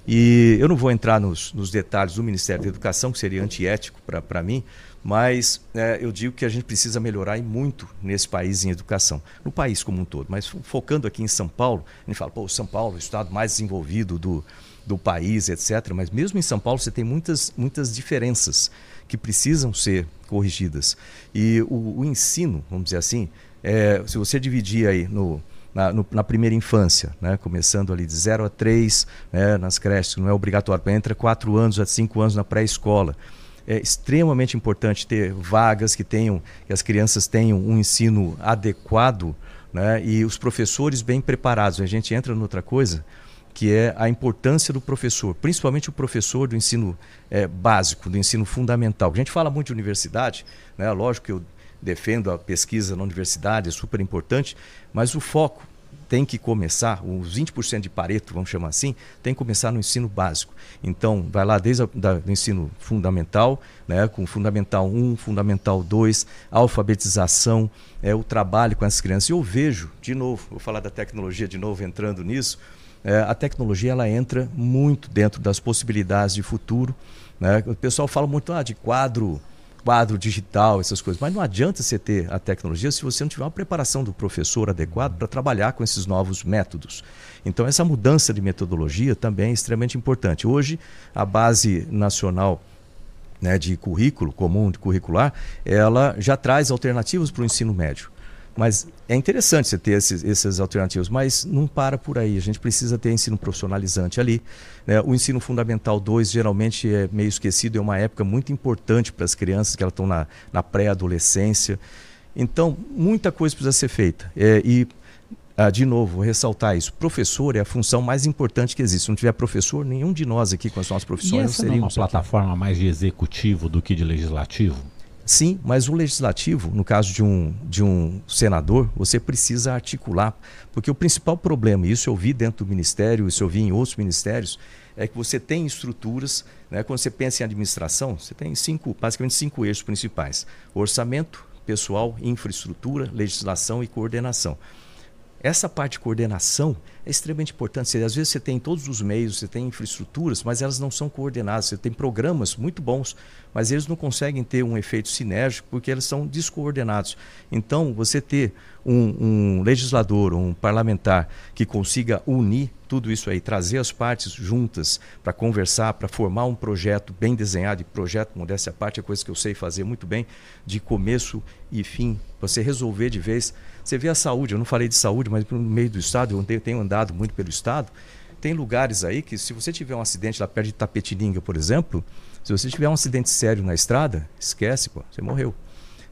E eu não vou entrar nos, nos, detalhes do Ministério da Educação, que seria antiético para mim, mas é, eu digo que a gente precisa melhorar e muito nesse país em educação, no país como um todo. Mas focando aqui em São Paulo, a gente fala, pô, São Paulo, o estado mais desenvolvido do, do país, etc. Mas mesmo em São Paulo você tem muitas, muitas diferenças que precisam ser corrigidas. E o, o ensino, vamos dizer assim, é, se você dividir aí no, na, no, na, primeira infância, né? começando ali de 0 a 3 né? nas creches, não é obrigatório, entra 4 anos a 5 anos na pré-escola. É extremamente importante ter vagas que tenham, que as crianças tenham um ensino adequado né? e os professores bem preparados. A gente entra noutra coisa, que é a importância do professor, principalmente o professor do ensino é, básico, do ensino fundamental. A gente fala muito de universidade, né? lógico que eu defendo a pesquisa na universidade, é super importante, mas o foco tem que começar, os 20% de Pareto, vamos chamar assim, tem que começar no ensino básico. Então, vai lá desde o ensino fundamental, né, com Fundamental 1, Fundamental 2, alfabetização, é, o trabalho com as crianças. E eu vejo, de novo, vou falar da tecnologia de novo entrando nisso, é, a tecnologia ela entra muito dentro das possibilidades de futuro. Né? O pessoal fala muito ah, de quadro quadro digital, essas coisas. Mas não adianta você ter a tecnologia se você não tiver uma preparação do professor adequado para trabalhar com esses novos métodos. Então, essa mudança de metodologia também é extremamente importante. Hoje, a base nacional né, de currículo comum, de curricular, ela já traz alternativas para o ensino médio. Mas é interessante você ter esses, essas alternativas, mas não para por aí. A gente precisa ter ensino profissionalizante ali. Né? O ensino fundamental 2 geralmente é meio esquecido, é uma época muito importante para as crianças que elas estão na, na pré-adolescência. Então, muita coisa precisa ser feita. É, e, ah, de novo, vou ressaltar isso: professor é a função mais importante que existe. Se não tiver professor, nenhum de nós aqui com as nossas profissões e essa não é uma plataforma mais de executivo do que de legislativo? Sim, mas o legislativo, no caso de um, de um senador, você precisa articular, porque o principal problema, isso eu vi dentro do ministério, isso eu vi em outros ministérios, é que você tem estruturas, né, quando você pensa em administração, você tem cinco, basicamente cinco eixos principais: orçamento, pessoal, infraestrutura, legislação e coordenação. Essa parte de coordenação é extremamente importante. Às vezes você tem todos os meios, você tem infraestruturas, mas elas não são coordenadas. Você tem programas muito bons, mas eles não conseguem ter um efeito sinérgico porque eles são descoordenados. Então, você ter um, um legislador, um parlamentar que consiga unir tudo isso aí, trazer as partes juntas para conversar, para formar um projeto bem desenhado, e projeto, modéstia à parte, é coisa que eu sei fazer muito bem, de começo e fim, você resolver de vez. Você vê a saúde, eu não falei de saúde, mas no meio do estado, eu tenho andado muito pelo estado, tem lugares aí que se você tiver um acidente lá perto de Tapetininga, por exemplo, se você tiver um acidente sério na estrada, esquece, pô, você morreu.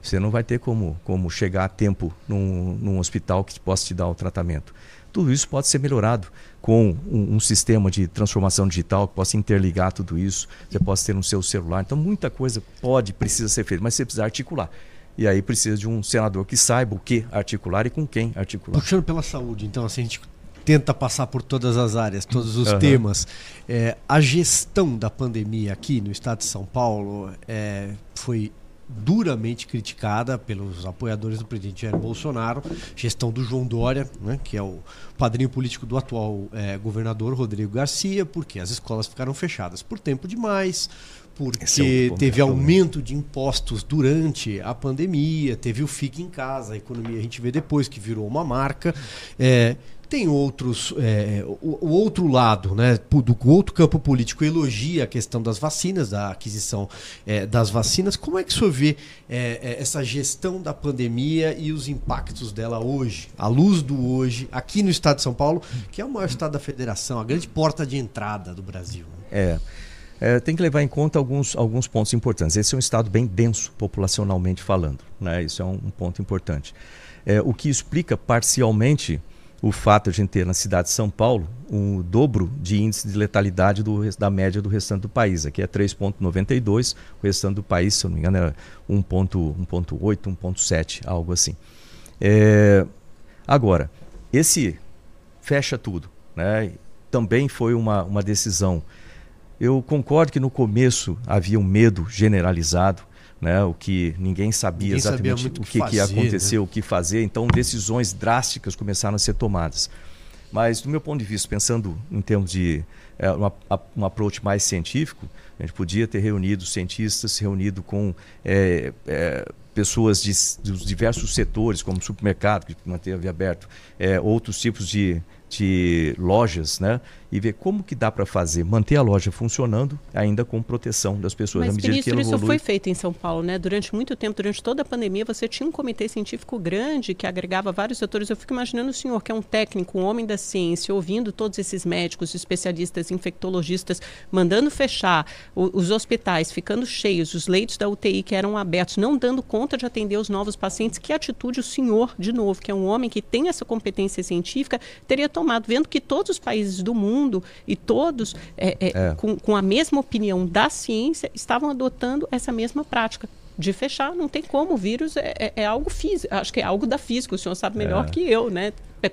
Você não vai ter como, como chegar a tempo num, num hospital que possa te dar o tratamento. Tudo isso pode ser melhorado com um, um, sistema de transformação digital que possa interligar tudo isso. Você pode ter no seu celular. Então, muita coisa pode, precisa ser feita, mas você precisa articular. E aí precisa de um senador que saiba o que articular e com quem articular. Puxando pela saúde, então, assim, a gente tenta passar por todas as áreas, todos os uhum. temas. É, a gestão da pandemia aqui no estado de São Paulo é, foi duramente criticada pelos apoiadores do presidente Jair Bolsonaro, gestão do João Dória, né, que é o padrinho político do atual é, governador Rodrigo Garcia, porque as escolas ficaram fechadas por tempo demais, porque é teve aumento de impostos durante a pandemia, teve o Fique em Casa, a economia a gente vê depois que virou uma marca. É, tem outros, é, o, o, outro lado, né, do outro campo político elogia a questão das vacinas, da aquisição é, das vacinas. Como é que o senhor vê é, é, essa gestão da pandemia e os impactos dela hoje, à luz do hoje, aqui no estado de São Paulo, que é o maior estado da federação, a grande porta de entrada do Brasil? Né? É. É, tem que levar em conta alguns, alguns pontos importantes. Esse é um estado bem denso, populacionalmente falando. Né? Isso é um, um ponto importante. É, o que explica parcialmente o fato de a gente ter na cidade de São Paulo o dobro de índice de letalidade do, da média do restante do país. Aqui é 3,92, o restante do país, se eu não me engano, é 1,8, 1,7, algo assim. É, agora, esse fecha tudo, né? também foi uma, uma decisão. Eu concordo que no começo havia um medo generalizado, né, o que ninguém sabia ninguém exatamente sabia o que, que, ia acontecer, né? o que fazer. Então, decisões drásticas começaram a ser tomadas. Mas, do meu ponto de vista, pensando em termos de é, uma, um approach mais científico, a gente podia ter reunido cientistas, reunido com é, é, pessoas de, dos diversos setores, como supermercado, que manteve aberto, é, outros tipos de de lojas, né? E ver como que dá para fazer, manter a loja funcionando ainda com proteção das pessoas. Mas, ministro, isso evolui... foi feito em São Paulo, né? Durante muito tempo, durante toda a pandemia, você tinha um comitê científico grande que agregava vários setores. Eu fico imaginando o senhor, que é um técnico, um homem da ciência, ouvindo todos esses médicos, especialistas, infectologistas, mandando fechar o, os hospitais, ficando cheios, os leitos da UTI que eram abertos, não dando conta de atender os novos pacientes. Que atitude o senhor, de novo, que é um homem que tem essa competência científica, teria tomado, vendo que todos os países do mundo e todos é, é, é. Com, com a mesma opinião da ciência estavam adotando essa mesma prática de fechar, não tem como. O vírus é, é, é, algo físico, acho que é algo da física, o senhor sabe melhor é. que eu, né?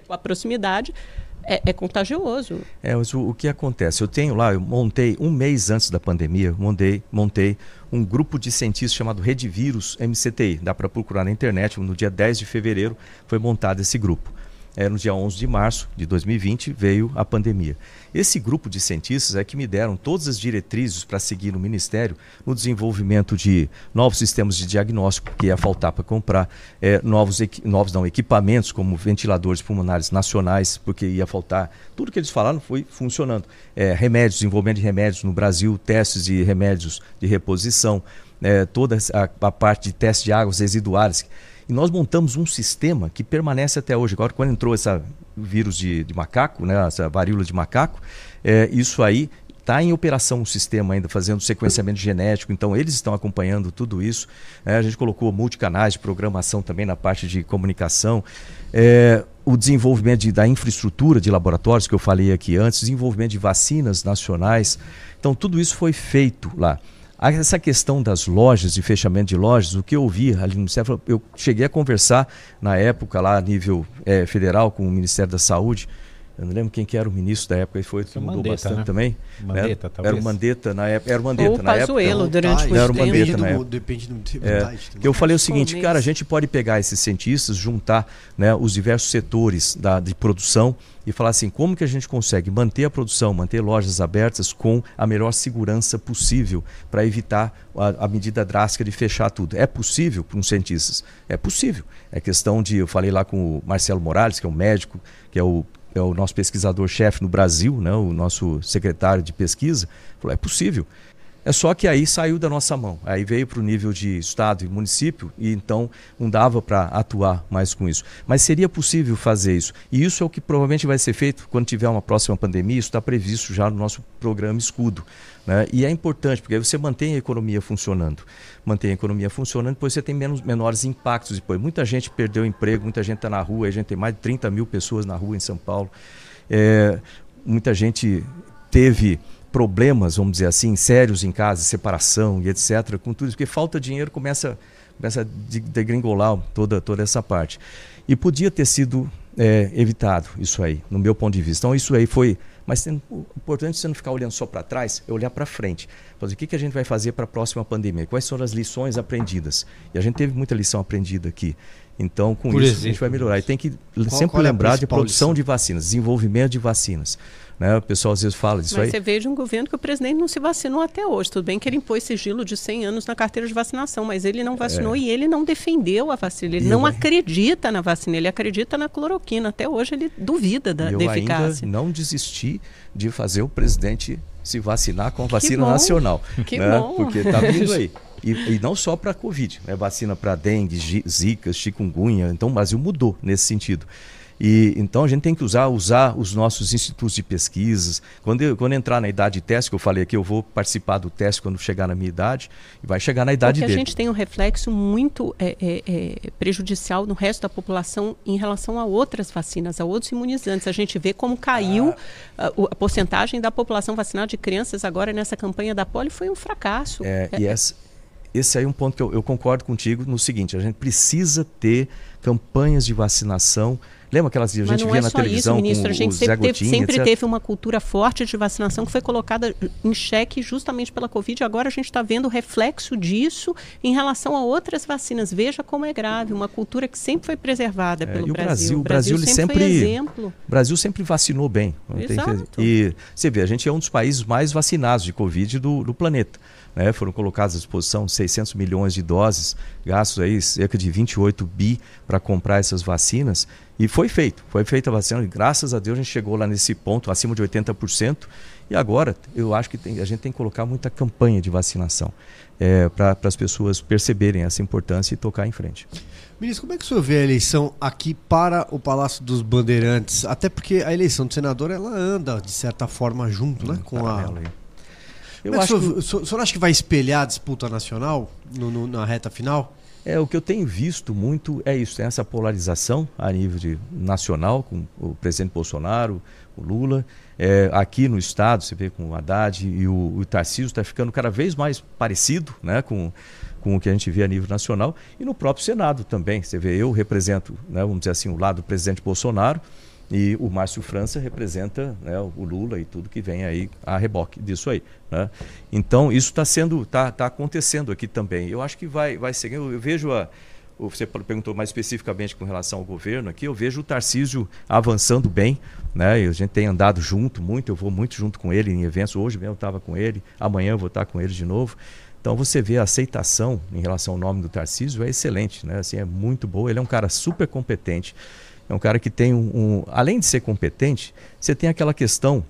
a proximidade é, é contagioso. É, o, o, que acontece? Eu tenho lá, eu montei um mês antes da pandemia, montei, montei um grupo de cientistas chamado Rede Vírus MCTI. Dá para procurar na internet, no dia 10 de fevereiro foi montado esse grupo é, no dia 11 de março de 2020, veio a pandemia. Esse grupo de cientistas é que me deram todas as diretrizes para seguir no Ministério no desenvolvimento de novos sistemas de diagnóstico, que ia faltar para comprar, é, novos, novos não, equipamentos como ventiladores pulmonares nacionais, porque ia faltar. Tudo que eles falaram foi funcionando. É, remédios, desenvolvimento de remédios no Brasil, testes de remédios de reposição, é, toda a, a parte de teste de águas residuais e nós montamos um sistema que permanece até hoje. Agora, quando entrou esse vírus de, de macaco, né, essa varíola de macaco, é, isso aí está em operação o sistema ainda, fazendo sequenciamento genético, então eles estão acompanhando tudo isso. É, a gente colocou multicanais de programação também na parte de comunicação. É, o desenvolvimento de, da infraestrutura de laboratórios, que eu falei aqui antes, desenvolvimento de vacinas nacionais. Então, tudo isso foi feito lá. Essa questão das lojas, de fechamento de lojas, o que eu ouvi ali no Ministério, eu cheguei a conversar na época lá a nível é, federal com o Ministério da Saúde, eu não lembro quem que era o ministro da época, ele foi, que mudou Mandetta, bastante né? também. Mandetta, era, talvez. Era o Mandetta na época. Era o Mandetta Ou na Pazuello, época. durante muito Era o Mandetta na época. Depende do é, que eu falei o seguinte, cara, a gente pode pegar esses cientistas, juntar né, os diversos setores da, de produção e falar assim, como que a gente consegue manter a produção, manter lojas abertas com a melhor segurança possível para evitar a, a, medida drástica de fechar tudo. É possível para uns cientistas? É possível. É questão de, eu falei lá com o Marcelo Morales, que é um médico, que é o é o nosso pesquisador-chefe no Brasil, né, o nosso secretário de pesquisa, falou: é possível. É só que aí saiu da nossa mão. Aí veio para o nível de estado e município e então não dava para atuar mais com isso. Mas seria possível fazer isso. E isso é o que provavelmente vai ser feito quando tiver uma próxima pandemia. Isso está previsto já no nosso programa Escudo. Né? E é importante, porque aí você mantém a economia funcionando. Mantém a economia funcionando, depois você tem menos, menores impactos. Depois. Muita gente perdeu emprego, muita gente está na rua, a gente tem mais de 30 mil pessoas na rua em São Paulo. É, muita gente teve problemas, vamos dizer assim, sérios em casa, separação e etc., com tudo isso, porque falta dinheiro começa, começa a degringolar toda, toda essa parte. E podia ter sido é, evitado isso aí, no meu ponto de vista. Então, isso aí foi. Mas o importante é você não ficar olhando só para trás, é olhar para frente. Fazer o que, que a gente vai fazer para a próxima pandemia? Quais são as lições aprendidas? E a gente teve muita lição aprendida aqui. Então, com Por isso, exemplo, a gente vai melhorar. E tem que qual, sempre qual é lembrar de produção lição? de vacinas, desenvolvimento de vacinas. Né? O pessoal às vezes fala disso Mas aí. você veja um governo que o presidente não se vacinou até hoje. Tudo bem que ele impôs sigilo de 100 anos na carteira de vacinação, mas ele não vacinou é. e ele não defendeu a vacina. Ele não acredita na vacina, ele acredita na cloroquina. Até hoje ele duvida da, eu da eficácia. Ainda não desisti de fazer o presidente se vacinar com a vacina nacional. Que né? bom. Porque está vindo aí. E, e, não só para a Covid, né? vacina para dengue, zika, chikungunya. Então o Brasil mudou nesse sentido. E então a gente tem que usar, usar os nossos institutos de pesquisas. Quando eu, quando entrar na idade de teste, que eu falei aqui, eu vou participar do teste quando chegar na minha idade, e vai chegar na idade Porque dele. a gente tem um reflexo muito é, é, é, prejudicial no resto da população em relação a outras vacinas, a outros imunizantes. A gente vê como caiu ah. a, a, porcentagem da população vacinada de crianças agora nessa campanha da polio foi um fracasso. É, e essa, esse aí é um ponto que eu, eu concordo contigo no seguinte: a gente precisa ter campanhas de vacinação Lembra aquelas que a gente via é na televisão isso, ministro, a gente sempre, teve, sempre teve, uma cultura forte de vacinação que foi colocada em xeque justamente pela Covid. Agora a gente está vendo o reflexo disso em relação a outras vacinas. Veja como é grave, uma cultura que sempre foi preservada é, pelo e o Brasil. O Brasil, Brasil sempre, sempre exemplo. Brasil sempre vacinou bem. Exato. E você vê, a gente é um dos países mais vacinados de Covid do, do planeta. Né? Foram colocados à disposição 600 milhões de doses, gastos aí cerca de 28 bi para comprar essas vacinas. E foi feito, foi feita a vacina, e graças a Deus a gente chegou lá nesse ponto, acima de 80%. E agora, eu acho que tem, a gente tem que colocar muita campanha de vacinação é, para as pessoas perceberem essa importância e tocar em frente. Ministro, como é que o senhor vê a eleição aqui para o Palácio dos Bandeirantes? Até porque a eleição do senador ela anda, de certa forma, junto né, com a. Eu é acho que... o, senhor, o senhor acha que vai espelhar a disputa nacional no, no, na reta final? É, o que eu tenho visto muito é isso, tem essa polarização a nível de, nacional, com o presidente Bolsonaro, o Lula. É, aqui no estado, você vê com o Haddad e o, o Tarcísio está ficando cada vez mais parecido né, com, com o que a gente vê a nível nacional e no próprio Senado também. Você vê, eu represento, né, vamos dizer assim, o lado do presidente Bolsonaro e o Márcio França representa né, o Lula e tudo que vem aí a reboque disso aí. Né? Então, isso está sendo, está tá acontecendo aqui também. Eu acho que vai, vai seguir. Eu, vejo a. Você perguntou mais especificamente com relação ao governo aqui, eu vejo o Tarcísio avançando bem, né? A gente tem andado junto muito, eu vou muito junto com ele em eventos. Hoje mesmo eu estava com ele, amanhã eu vou estar com ele de novo. Então você vê a aceitação em relação ao nome do Tarcísio é excelente, né? Assim, é muito boa. Ele é um cara super competente. É um cara que tem um, um, Além de ser competente, você tem aquela questão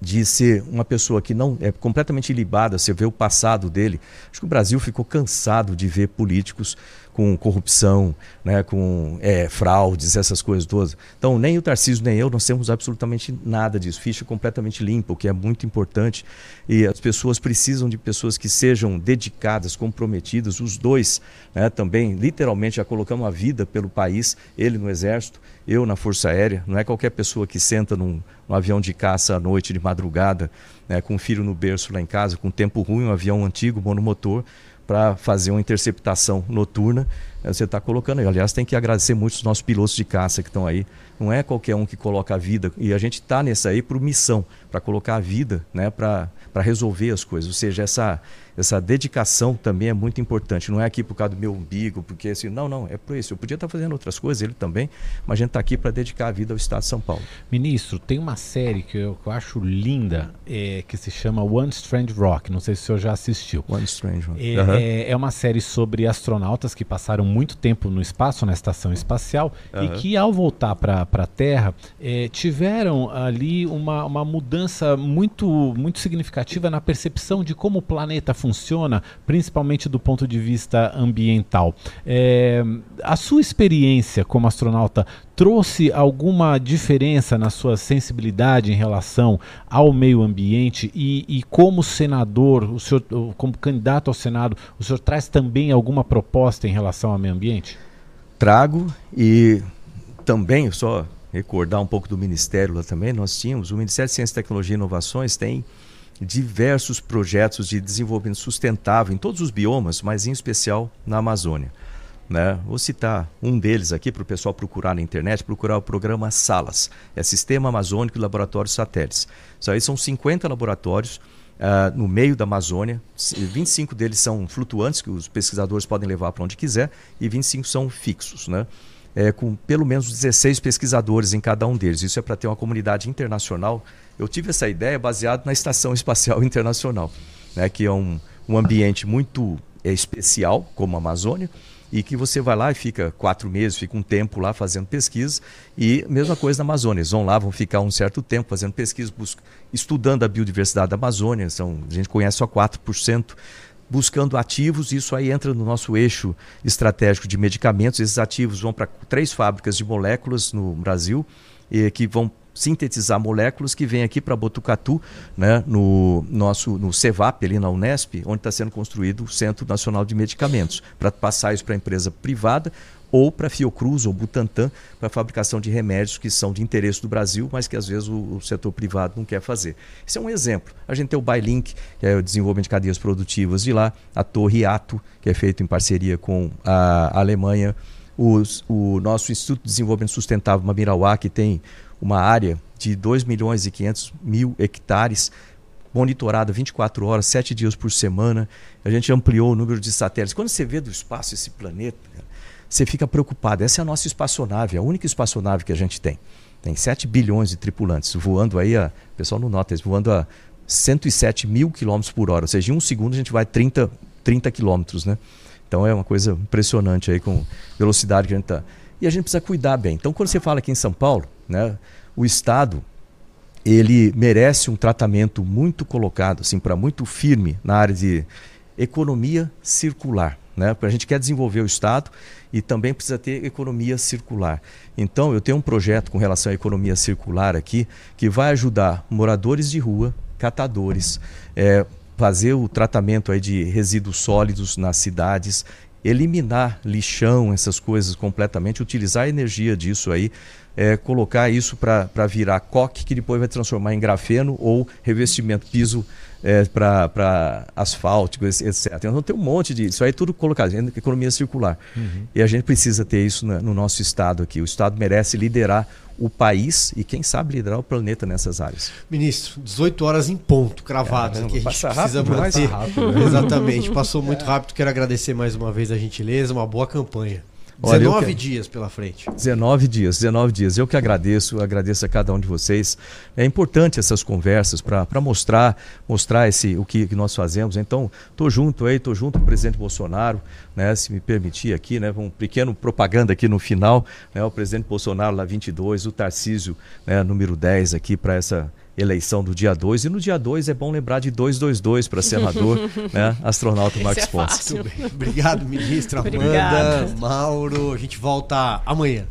de ser uma pessoa que não é completamente libada, você vê o passado dele. Acho que o Brasil ficou cansado de ver políticos com corrupção, né, com é, fraudes, essas coisas todas. Então, nem o Tarcísio nem eu, nós temos absolutamente nada disso. Ficha completamente limpa, o que é muito importante. E as pessoas precisam de pessoas que sejam dedicadas, comprometidas. Os dois né, também, literalmente, já colocamos a vida pelo país, ele no Exército, eu na Força Aérea. Não é qualquer pessoa que senta num, num avião de caça à noite, de madrugada, né, com um filho no berço lá em casa, com tempo ruim, um avião antigo, monomotor, para fazer uma interceptação noturna. Eh, você está colocando aí. Aliás, tem que agradecer muito os nossos pilotos de caça que estão aí. Não é qualquer um que coloca a vida. E a gente está nessa aí por missão, para colocar a vida né, para resolver as coisas. Ou seja, essa, essa dedicação também é muito importante. Não é aqui por causa do meu umbigo, porque assim, não, não, é por isso. Eu podia estar fazendo outras coisas, ele também, mas a gente está aqui para dedicar a vida ao Estado de São Paulo. Ministro, tem uma série que eu, que eu acho linda, é, que se chama One Strange Rock. Não sei se o senhor já assistiu. One Strange Rock. É, uhum. é, é, uma série sobre astronautas que passaram muito tempo no espaço, na estação espacial, uhum. e que ao voltar para a Terra é, tiveram ali uma, uma mudança muito, muito significativa na percepção de como o planeta funciona principalmente do ponto de vista ambiental. É, a sua experiência como astronauta trouxe alguma diferença na sua sensibilidade em relação ao meio ambiente e, e, como senador, o senhor, como candidato ao Senado, o senhor traz também alguma proposta em relação ao meio ambiente? Trago e também só recordar um pouco do Ministério lá também, nós tínhamos, o Ministério de Ciência, Tecnologia e Inovações tem diversos projetos de desenvolvimento sustentável em todos os biomas, mas em especial na Amazônia. Né? Vou citar um deles aqui para o pessoal procurar na internet, procurar o programa SALAS, é Sistema Amazônico de Laboratórios Satélites. Isso aí são 50 laboratórios uh, no meio da Amazônia, 25 deles são flutuantes, que os pesquisadores podem levar para onde quiser, e 25 são fixos. Né? É, com pelo menos 16 pesquisadores em cada um deles. Isso é para ter uma comunidade internacional eu tive essa ideia baseado na Estação Espacial Internacional, né, que é um, um ambiente muito é, especial, como a Amazônia, e que você vai lá e fica quatro meses, fica um tempo lá fazendo pesquisa, e mesma coisa na Amazônia, eles vão lá, vão ficar um certo tempo fazendo pesquisa, estudando a biodiversidade da Amazônia, são, a gente conhece só 4%, buscando ativos, isso aí entra no nosso eixo estratégico de medicamentos, esses ativos vão para três fábricas de moléculas no Brasil, e que vão sintetizar moléculas que vem aqui para Botucatu, né, no nosso no CEVAP ali na Unesp, onde está sendo construído o Centro Nacional de Medicamentos, para passar isso para a empresa privada ou para Fiocruz ou Butantan para fabricação de remédios que são de interesse do Brasil, mas que às vezes o, o, setor privado não quer fazer. Esse é um exemplo. A gente tem o Bailink, que é o desenvolvimento de cadeias produtivas de lá, a Torre Ato, que é feito em parceria com a Alemanha, os, o nosso Instituto de Desenvolvimento Sustentável Mamirauá, que tem uma área de 2 milhões e 500 mil hectares, monitorada 24 horas, 7 dias por semana. A gente ampliou o número de satélites. Quando você vê do espaço esse planeta, você fica preocupado. Essa é a nossa espaçonave, a única espaçonave que a gente tem. Tem 7 bilhões de tripulantes voando aí, a, o pessoal não nota, eles voando a 107 mil quilômetros por hora. Ou seja, em um segundo a gente vai 30, 30 quilômetros, né? Então é uma coisa impressionante aí com velocidade que a gente está. E a gente precisa cuidar bem. Então, quando você fala aqui em São Paulo, né, o Estado ele merece um tratamento muito colocado, assim, para muito firme na área de economia circular. Né? A gente quer desenvolver o Estado e também precisa ter economia circular. Então, eu tenho um projeto com relação à economia circular aqui que vai ajudar moradores de rua, catadores, é, fazer o tratamento aí de resíduos sólidos nas cidades, eliminar lixão, essas coisas completamente, utilizar a energia disso aí é, colocar isso para virar coque, que depois vai transformar em grafeno ou revestimento piso é, para asfáltico, etc. Então tem um monte de. Isso aí é tudo colocado, economia circular. Uhum. E a gente precisa ter isso no, no nosso estado aqui. O estado merece liderar o país e, quem sabe, liderar o planeta nessas áreas. Ministro, 18 horas em ponto, cravadas, que a gente precisa rápido, manter. Rápido, né? Exatamente, passou muito é. rápido. Quero agradecer mais uma vez a gentileza, uma boa campanha. 19 que... dias pela frente. 19 dias, 19 dias. Eu que agradeço, agradeço a cada um de vocês. É importante essas conversas para mostrar mostrar esse, o que, que nós fazemos. Então, estou junto aí, estou junto com o presidente Bolsonaro, né, se me permitir aqui, né, um pequeno propaganda aqui no final, né, o presidente Bolsonaro lá 22, o Tarcísio, né, número 10 aqui para essa eleição do dia 2. E no dia 2 é bom lembrar de 222 para senador, né? Astronauta Marcos é Ponce. Obrigado, ministra Amanda, Mauro. A gente volta amanhã.